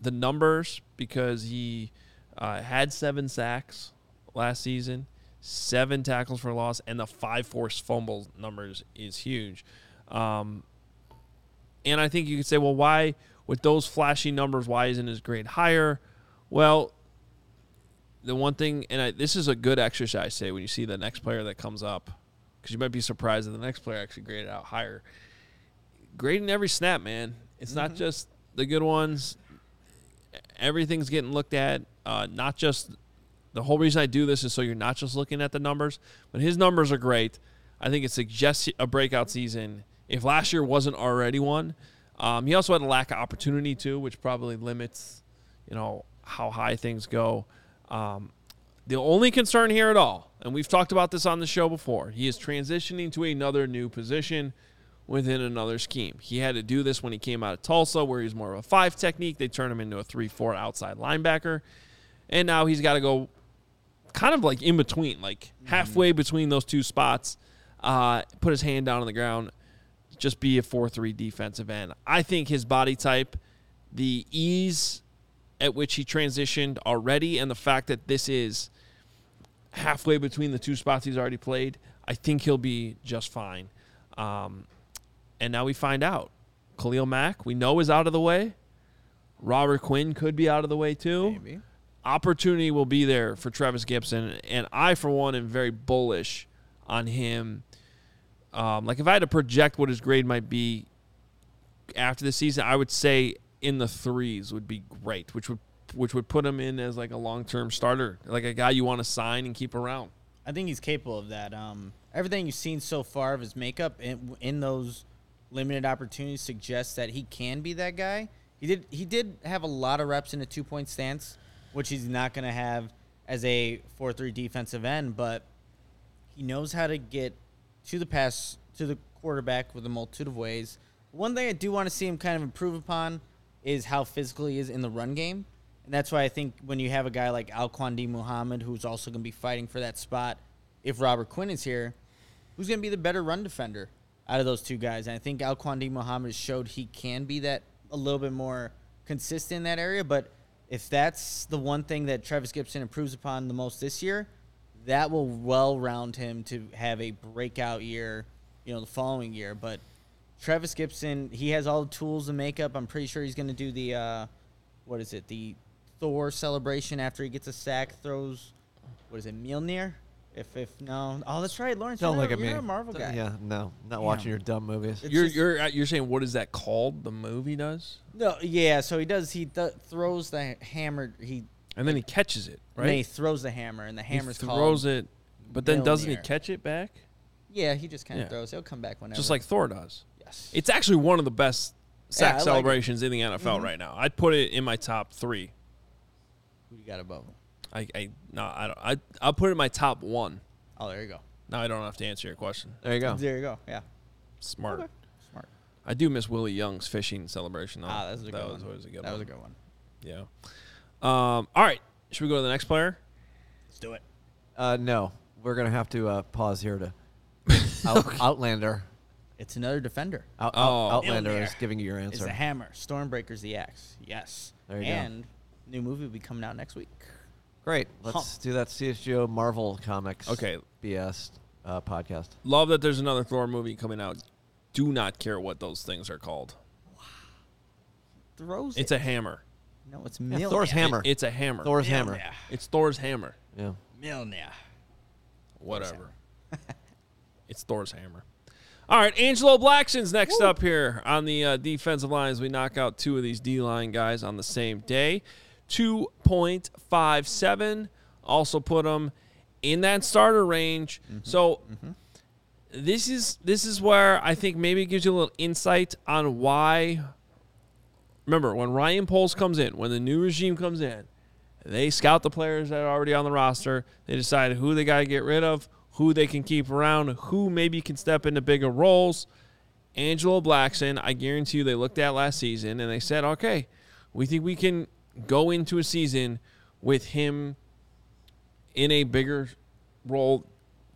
the numbers because he uh, had seven sacks last season, seven tackles for loss, and the five forced fumbles numbers is huge. Um, and I think you could say, well, why with those flashy numbers, why isn't his grade higher? Well, the one thing, and I, this is a good exercise, say when you see the next player that comes up, because you might be surprised that the next player actually graded out higher. Grading every snap, man. It's not just the good ones. Everything's getting looked at. Uh, not just the whole reason I do this is so you're not just looking at the numbers, but his numbers are great. I think it suggests a breakout season. If last year wasn't already one, um, he also had a lack of opportunity too, which probably limits, you know, how high things go. Um, the only concern here at all, and we've talked about this on the show before, he is transitioning to another new position within another scheme. He had to do this when he came out of Tulsa, where he's more of a five technique. They turned him into a three-four outside linebacker, and now he's got to go kind of like in between, like halfway between those two spots. Uh, put his hand down on the ground, just be a four-three defensive end. I think his body type, the ease at which he transitioned already, and the fact that this is halfway between the two spots he's already played, I think he'll be just fine. Um, and now we find out. Khalil Mack, we know is out of the way. Robert Quinn could be out of the way too. Maybe. Opportunity will be there for Trevis Gipson, and I, for one, am very bullish on him. Um, like if I had to project what his grade might be after the season, I would say in the threes would be great, which would which would put him in as like a long term starter, like a guy you want to sign and keep around. I think he's capable of that. Um, everything you've seen so far of his makeup in, in those limited opportunities suggests that he can be that guy. He did he did have a lot of reps in a two point stance, which he's not going to have as a four three defensive end, but he knows how to get to the pass to the quarterback with a multitude of ways. One thing I do want to see him kind of improve upon is how physical he is in the run game. And that's why I think when you have a guy like Al-Quadin Muhammad, who's also going to be fighting for that spot, if Robert Quinn is here, who's going to be the better run defender out of those two guys? And I think Al-Quadin Muhammad showed he can be that a little bit more consistent in that area. But if that's the one thing that Trevis Gipson improves upon the most this year, that will well round him to have a breakout year, you know, the following year. But Trevis Gipson, he has all the tools and makeup. I'm pretty sure he's going to do the, uh, what is it, the Thor celebration after he gets a sack, throws, what is it, Mjolnir? If if no, oh that's right, Lawrence. Don't you're, look at you're me. a Marvel guy. Yeah, no, not Damn. watching your dumb movies. It's You're just- you're uh, you're saying what is that called? The movie does, No, yeah. So he does. He th- throws the hammer. He and then he catches it, and then he throws the hammer, and the He hammer's throws called. it, but then doesn't he catch it back? Yeah, he just kind of Yeah. throws. He'll come back whenever. Just like Thor does. yes. It's actually one of the best Yeah, sack like celebrations in the NFL Mhm. right now. I'd put it in my top three. Who you got above him? I, I no, I don't. I I'll put it in my top one. Oh, there you go. Now I don't have to answer your question. There you go. There you go. Yeah. Smart. Okay. Smart. I do miss Willie Young's fishing celebration. Though. Ah, that was a good that one. was always a good that one. was a good one. Yeah. Um. All right. Should we go to the next player? Let's do it. Uh, no, we're gonna have to uh, pause here to Out, Outlander. It's another defender. Out, Oh. Outlander is giving you your answer. It's answer. the hammer. Stormbreaker's the axe. Yes. There you go. and new movie will be coming out next week. Great. Let's do that CHGO Marvel Comics. Okay. BS uh, podcast. Love that there's another Thor movie coming out. Do not care what those things are called. Throws It's it. a hammer. no. It's Yeah, Mjolnir. Thor's hammer. It's a hammer. Thor's hammer. Mjolnir. It's Thor's hammer. Yeah. Mjolnir. Whatever. it's Thor's hammer. All right, Angelo Blackson's next up here on the uh, defensive lines. We knock out two of these D line guys on the same day. 2.57. Also put them in that starter range. Mm-hmm. So mm-hmm. this is this is where I think maybe it gives you a little insight on why. Remember, when Ryan Poles comes in, when the new regime comes in, they scout the players that are already on the roster. They decide who they got to get rid of, who they can keep around, who maybe can step into bigger roles. Angelo Blackson, I guarantee you, they looked at last season and they said, okay, we think we can go into a season with him in a bigger role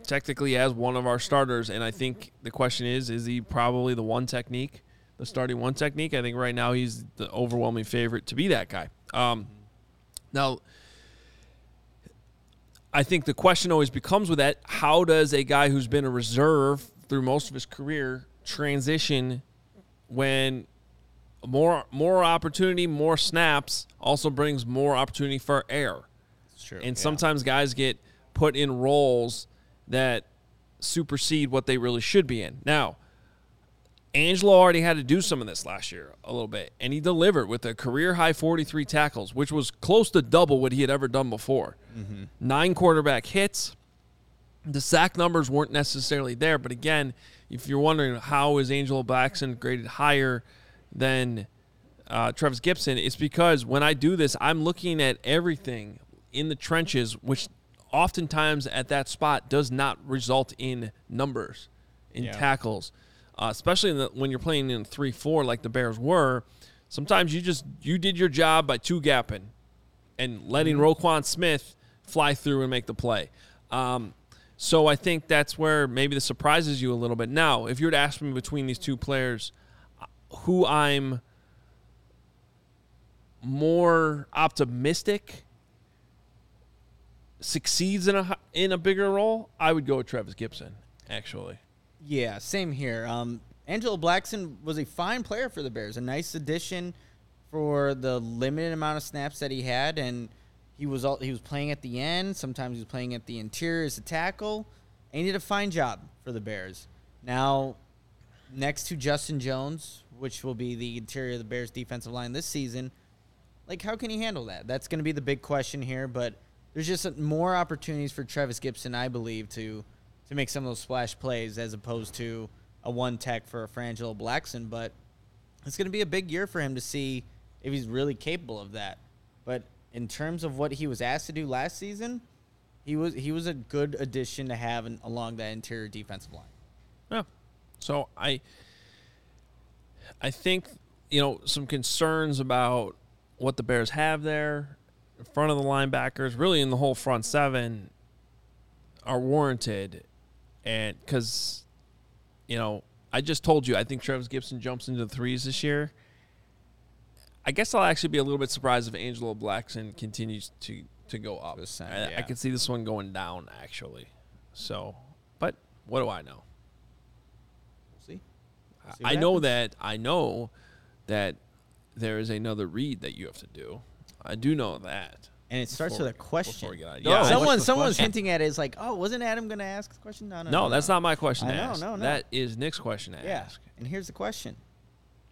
technically as one of our starters. And I think the question is, is he probably the one technique, the starting one technique? I think right now he's the overwhelming favorite to be that guy. Um, now, I think the question always becomes with that: How does a guy who's been a reserve through most of his career transition when more more opportunity, more snaps also brings more opportunity for air? It's true. And sometimes guys get put in roles that supersede what they really should be in. Now, Angelo already had to do some of this last year a little bit, and he delivered with a career high 43 tackles, which was close to double what he had ever done before. Mm-hmm. Nine quarterback hits. The sack numbers weren't necessarily there, but again, if you're wondering how is Angelo Blackson graded higher than uh, Trevis Gipson, it's because when I do this, I'm looking at everything in the trenches, which oftentimes at that spot does not result in numbers, in Yeah. tackles, uh, especially in the, when you're playing in three four like the Bears were. Sometimes you just you did your job by two gapping and letting Roquan Smith fly through and make the play. Um, so I think that's where maybe this surprises you a little bit. Now, if you were to ask me between these two players, who I'm more optimistic succeeds in a in a bigger role, I would go with Trevis Gipson. Actually, Yeah, same here. Um, Angelo Blackson was a fine player for the Bears, a nice addition for the limited amount of snaps that he had, and he was all, he was playing at the end. Sometimes he was playing at the interior as a tackle, and he did a fine job for the Bears. Now, next to Justin Jones, which will be the interior of the Bears defensive line this season, like how can he handle that? That's going to be the big question here. But there's just more opportunities for Trevis Gipson, I believe, to to make some of those splash plays as opposed to a one tech for a Frangelo Blackson. But it's going to be a big year for him to see if he's really capable of that. But in terms of what he was asked to do last season, he was he was a good addition to have along that interior defensive line. Yeah. So I, I think you know some concerns about what the Bears have there in front of the linebackers, really in the whole front seven, are warranted, and because you know I just told you I think Trevis Gipson jumps into the threes this year. I guess I'll actually be a little bit surprised if Angelo Blackson continues to to go up. Percent, I, I could see this one going down actually. So, but what do I know? We'll. I- See know that I know that there is another read that you have to do. I do know that. And it starts Before- with a question. before we get out- Go. Yeah, What's Someone, someone's question? hinting at it. Is like, oh, wasn't Adam going to ask the question? No, no, no, that's not my question to I know, ask. no, no. That is Nick's question to Yeah. ask. And here's the question: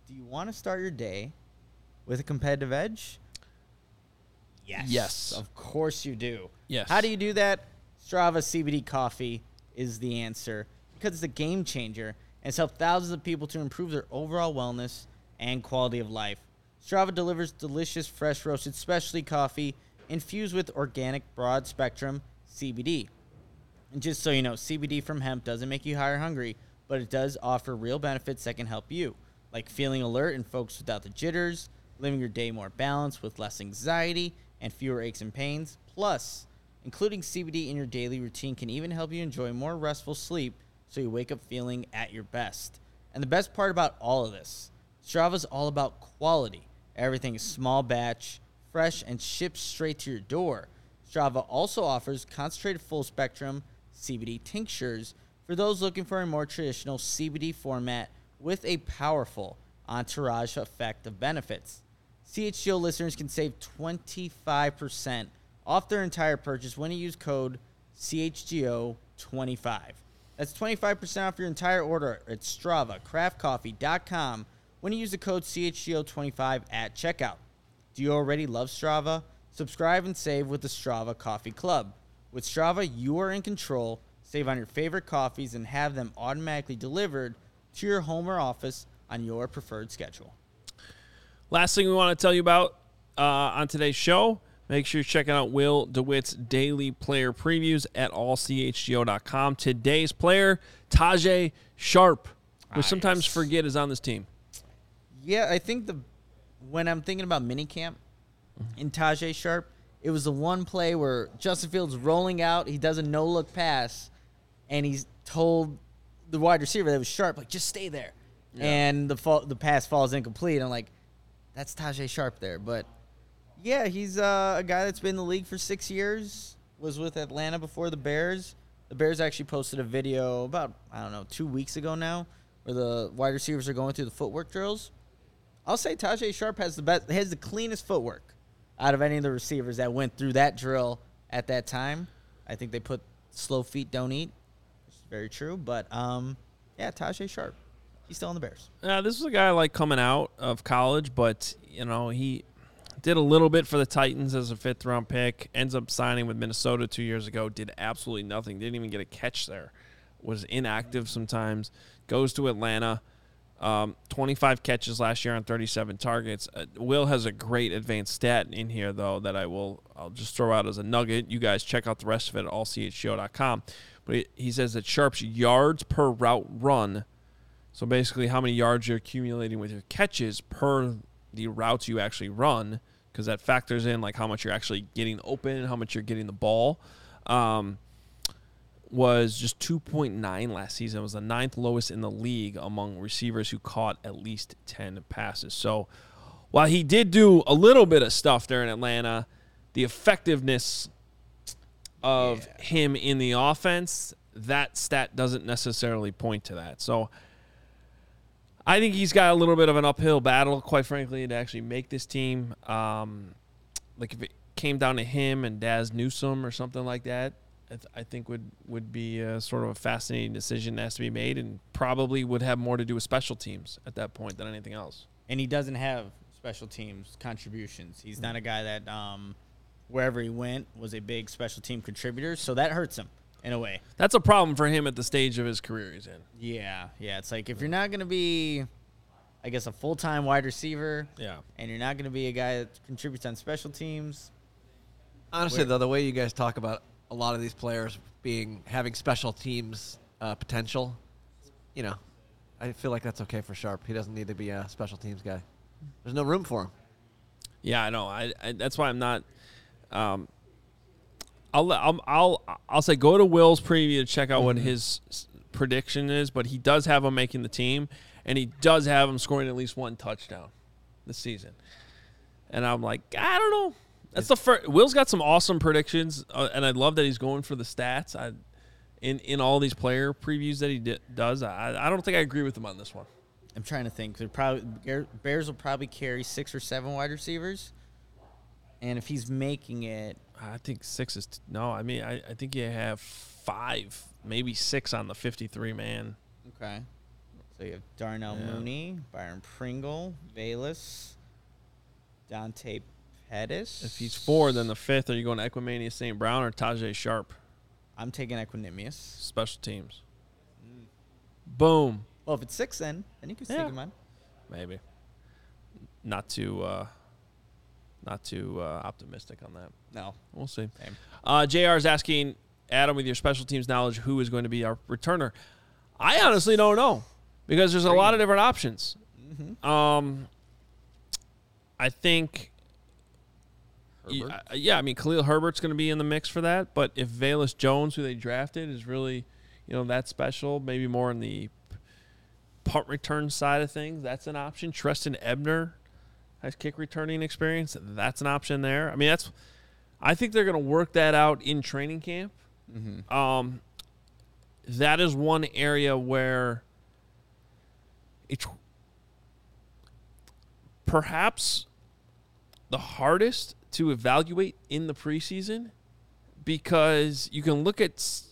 Do you want to start your day with a competitive edge? Yes. Yes. Of course you do. Yes. How do you do that? Strava CBD coffee is the answer because it's a game changer and it's helped thousands of people to improve their overall wellness and quality of life. Strava delivers delicious, fresh roasted specialty coffee infused with organic, broad spectrum CBD. And just so you know, CBD from hemp doesn't make you high or hungry, but it does offer real benefits that can help you, like feeling alert and focused without the jitters, living your day more balanced with less anxiety and fewer aches and pains. Plus, including CBD in your daily routine can even help you enjoy more restful sleep so you wake up feeling at your best. And the best part about all of this, Strava's all about quality. Everything is small batch, fresh, and shipped straight to your door. Strava also offers concentrated full spectrum CBD tinctures for those looking for a more traditional CBD format with a powerful entourage effect of benefits. CHGO listeners can save 25% off their entire purchase when you use code CHGO25. That's 25% off your entire order at Strava, craftcoffee.com when you use the code CHGO25 at checkout. Do you already love Strava? Subscribe and save with the Strava Coffee Club. With Strava, you are in control. save on your favorite coffees, and have them automatically delivered to your home or office on your preferred schedule. Last thing we want to tell you about uh, on today's show make sure you're checking out Will DeWitt's daily player previews at allchgo.com. Today's player, Tajaé Sharpe, we Nice. sometimes forget is on this team. Yeah, I think the when I'm thinking about minicamp mm-hmm. in Tajaé Sharpe, it was the one play where Justin Fields rolling out, he does a no look pass, and he's told the wide receiver that was Sharpe like just stay there, and the fall, the pass falls incomplete. I'm like, that's Tajaé Sharpe there, but yeah, he's uh, a guy that's been in the league for six years. Was with Atlanta before the Bears. The Bears actually posted a video about I don't know two weeks ago now, where the wide receivers are going through the footwork drills. I'll say Tajaé Sharpe has the best, has the cleanest footwork out of any of the receivers that went through that drill at that time. I think they put slow feet don't eat. It's very true, but um, yeah, Tajaé Sharpe, he's still on the Bears. Uh, this was a guy like coming out of college, but you know he did a little bit for the Titans as a fifth round pick. Ends up signing with Minnesota two years ago. Did absolutely nothing. Didn't even get a catch there. Was inactive sometimes. Goes to Atlanta. Um, 25 catches last year on 37 targets. Uh, Will has a great advanced stat in here though that I will I'll just throw out as a nugget. You guys check out the rest of it at allchgo.com. But he, he says that Sharpe's yards per route run so basically, how many yards you're accumulating with your catches per the routes you actually run, because that factors in like how much you're actually getting open and how much you're getting the ball. Um, was just 2.9 last season. It was the ninth lowest in the league among receivers who caught at least 10 passes. So while he did do a little bit of stuff there in Atlanta, the effectiveness of him in the offense, that stat doesn't necessarily point to that. So I think he's got a little bit of an uphill battle, quite frankly, to actually make this team. Um, like if it came down to him and Dazz Newsome or something like that, I, th- I think would would be a, sort of a fascinating decision that has to be made, and probably would have more to do with special teams at that point than anything else. and he doesn't have special teams contributions. He's not a guy that um, wherever he went was a big special team contributor, so that hurts him in a way. That's a problem for him at the stage of his career he's in. Yeah, yeah. It's like if you're not gonna be, I guess, a full time wide receiver, Yeah. and you're not gonna be a guy that contributes on special teams. Honestly, Where- though, the way you guys talk about a lot of these players being having special teams uh, potential, you know, I feel like that's okay for Sharpe. He doesn't need to be a special teams guy. There's no room for him. Yeah, I know. I, I that's why I'm not. Um, I'll, I'll I'll I'll say go to Will's preview to check out what his prediction is, but he does have him making the team, and he does have him scoring at least one touchdown this season. And I'm like, I don't know. That's the first. Will's got some awesome predictions, uh, and I love that he's going for the stats. I in in all these player previews that he di- does. I I don't think I agree with him on this one. I'm trying to think. They're probably Bears will probably carry six or seven wide receivers, and if he's making it, I think six is t- no. I mean, I, I think you have five, maybe six on the fifty-three man. okay. So you have Darnell Yeah. Mooney, Byron Pringle, Bayless, Dante Pettis. If he's four, then the fifth. Are you going to Equanimeous St. Brown or Tajaé Sharpe? I'm taking Equanimeous. Special teams. Boom. Well, if it's six, then then you can stick Yeah. him on. Maybe. Not too. Uh, not too uh, optimistic on that. No, We'll see. same. Uh, Jr. is asking Adam, with your special teams knowledge, who is going to be our returner? I honestly don't know because there's a lot of different options. Mm-hmm. Um, I think. y- Herbert? uh, Yeah, I mean Khalil Herbert's going to be in the mix for that, but if Velus Jones, who they drafted, is really, you know, that special, maybe more in the punt return side of things, that's an option. Trestan Ebner has kick returning experience, that's an option there. I mean, that's, I think they're going to work that out in training camp. Mm-hmm. Um, that is one area where it's perhaps the hardest to evaluate in the preseason because you can look at.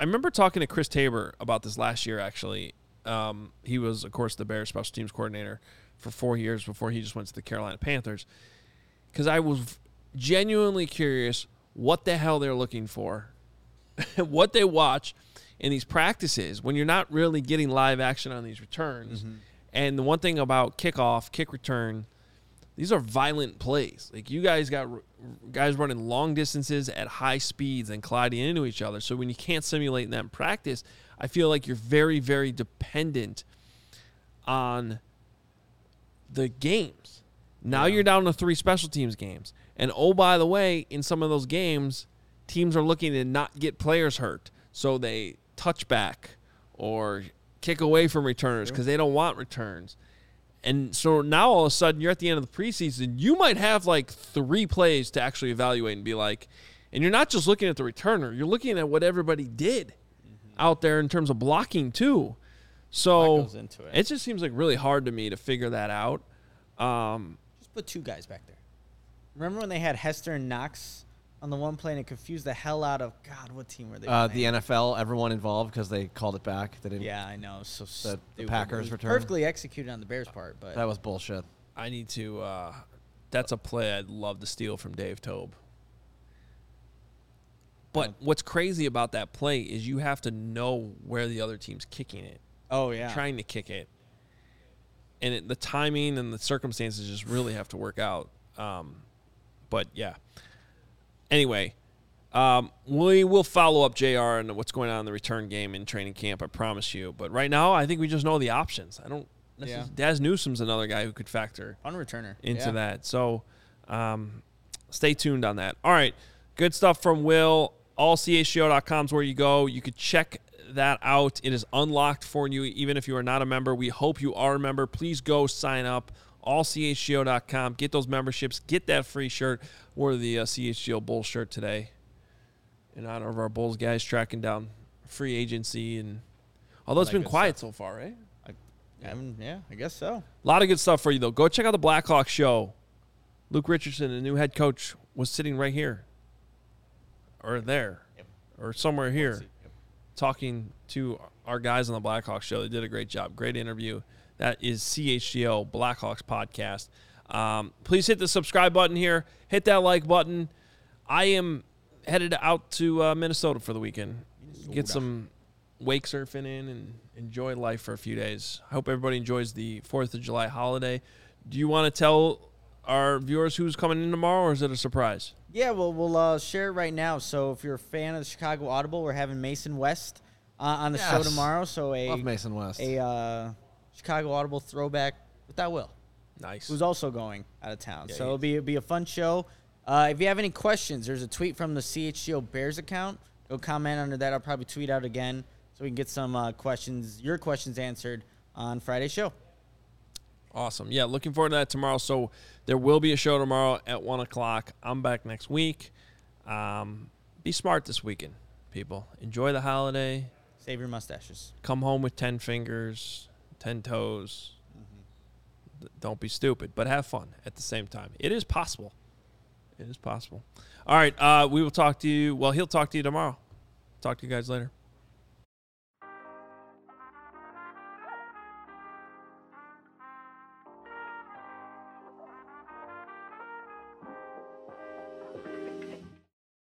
I remember talking to Chris Tabor about this last year. Actually, um, he was, of course, the Bears special teams coordinator for four years before he just went to the Carolina Panthers. Because I was genuinely curious what the hell they're looking for what they watch in these practices when you're not really getting live action on these returns. Mm-hmm. And the one thing about kickoff, kick return, these are violent plays. Like you guys got r- guys running long distances at high speeds and colliding into each other. So when you can't simulate that in practice, I feel like you're very, very dependent on the games. Now you're down to three special teams games. And oh, by the way, in some of those games, teams are looking to not get players hurt. So they touch back or kick away from returners because they don't want returns. And so now all of a sudden you're at the end of the preseason, you might have like three plays to actually evaluate and be like, and you're not just looking at the returner, you're looking at what everybody did mm-hmm. out there in terms of blocking too. So goes into it. it just seems like really hard to me to figure that out. Um, Just put two guys back there. Remember when they had Hester and Knox on the one play and it confused the hell out of God? What team were they? Uh, the? NFL, everyone involved because they called it back. They didn't. Yeah, I know. So the stupid. Packers It was return. perfectly executed on the Bears part, but That was bullshit. I need to. Uh, that's a play I'd love to steal from Dave Toub. But what's crazy about that play is you have to know where the other team's kicking it, oh yeah, trying to kick it, and it, the timing and the circumstances just really have to work out. Um, but yeah. Anyway, um, we will follow up Jr. and what's going on in the return game in training camp. I promise you. But right now, I think we just know the options. I don't. Yeah. Dazz Newsome's another guy who could factor on returner into yeah. that. So um, stay tuned on that. All right. Good stuff from Will. AllCHGO.com is where you go. You could check that out. It is unlocked for you, even if you are not a member. We hope you are a member. Please go sign up. AllCHGO.com. Get those memberships. Get that free shirt. Wore the uh, CHGO Bull shirt today in honor of our Bulls guys tracking down free agency. and Although it's been quiet so far, right? I, haven't- yeah, I guess so. A lot of good stuff for you, though. Go check out the Blackhawk show. Luke Richardson, the new head coach, was sitting right here or there or somewhere here talking to our guys on the Blackhawks show. They did a great job. Great interview. That is CHGO Blackhawks podcast. Um, please hit the subscribe button here. Hit that like button. I am headed out to uh, Minnesota for the weekend. Get some wake surfing in and enjoy life for a few days. I hope everybody enjoys the 4th of July holiday. Do you want to tell our viewers who's coming in tomorrow or is it a surprise? Yeah, well, we'll uh, share it right now. So if you're a fan of the Chicago Audible, we're having Mason West uh, on the show tomorrow. So a Love Mason West. a uh, Chicago Audible throwback without Will. Nice. who's also going out of town. Yeah, so it'll be it'll be a fun show. Uh, if you have any questions, there's a tweet from the CHGO Bears account. Go comment under that. I'll probably tweet out again so we can get some uh, questions, your questions answered on Friday's show. Awesome. Yeah, looking forward to that tomorrow. So there will be a show tomorrow at one o'clock. I'm back next week. Um, be smart this weekend, people. Enjoy the holiday. Save your mustaches. Come home with ten fingers, ten toes. D- Don't be stupid, but have fun at the same time. It is possible. It is possible. All right. Uh, we will talk to you. Well, he'll talk to you tomorrow. Talk to you guys later.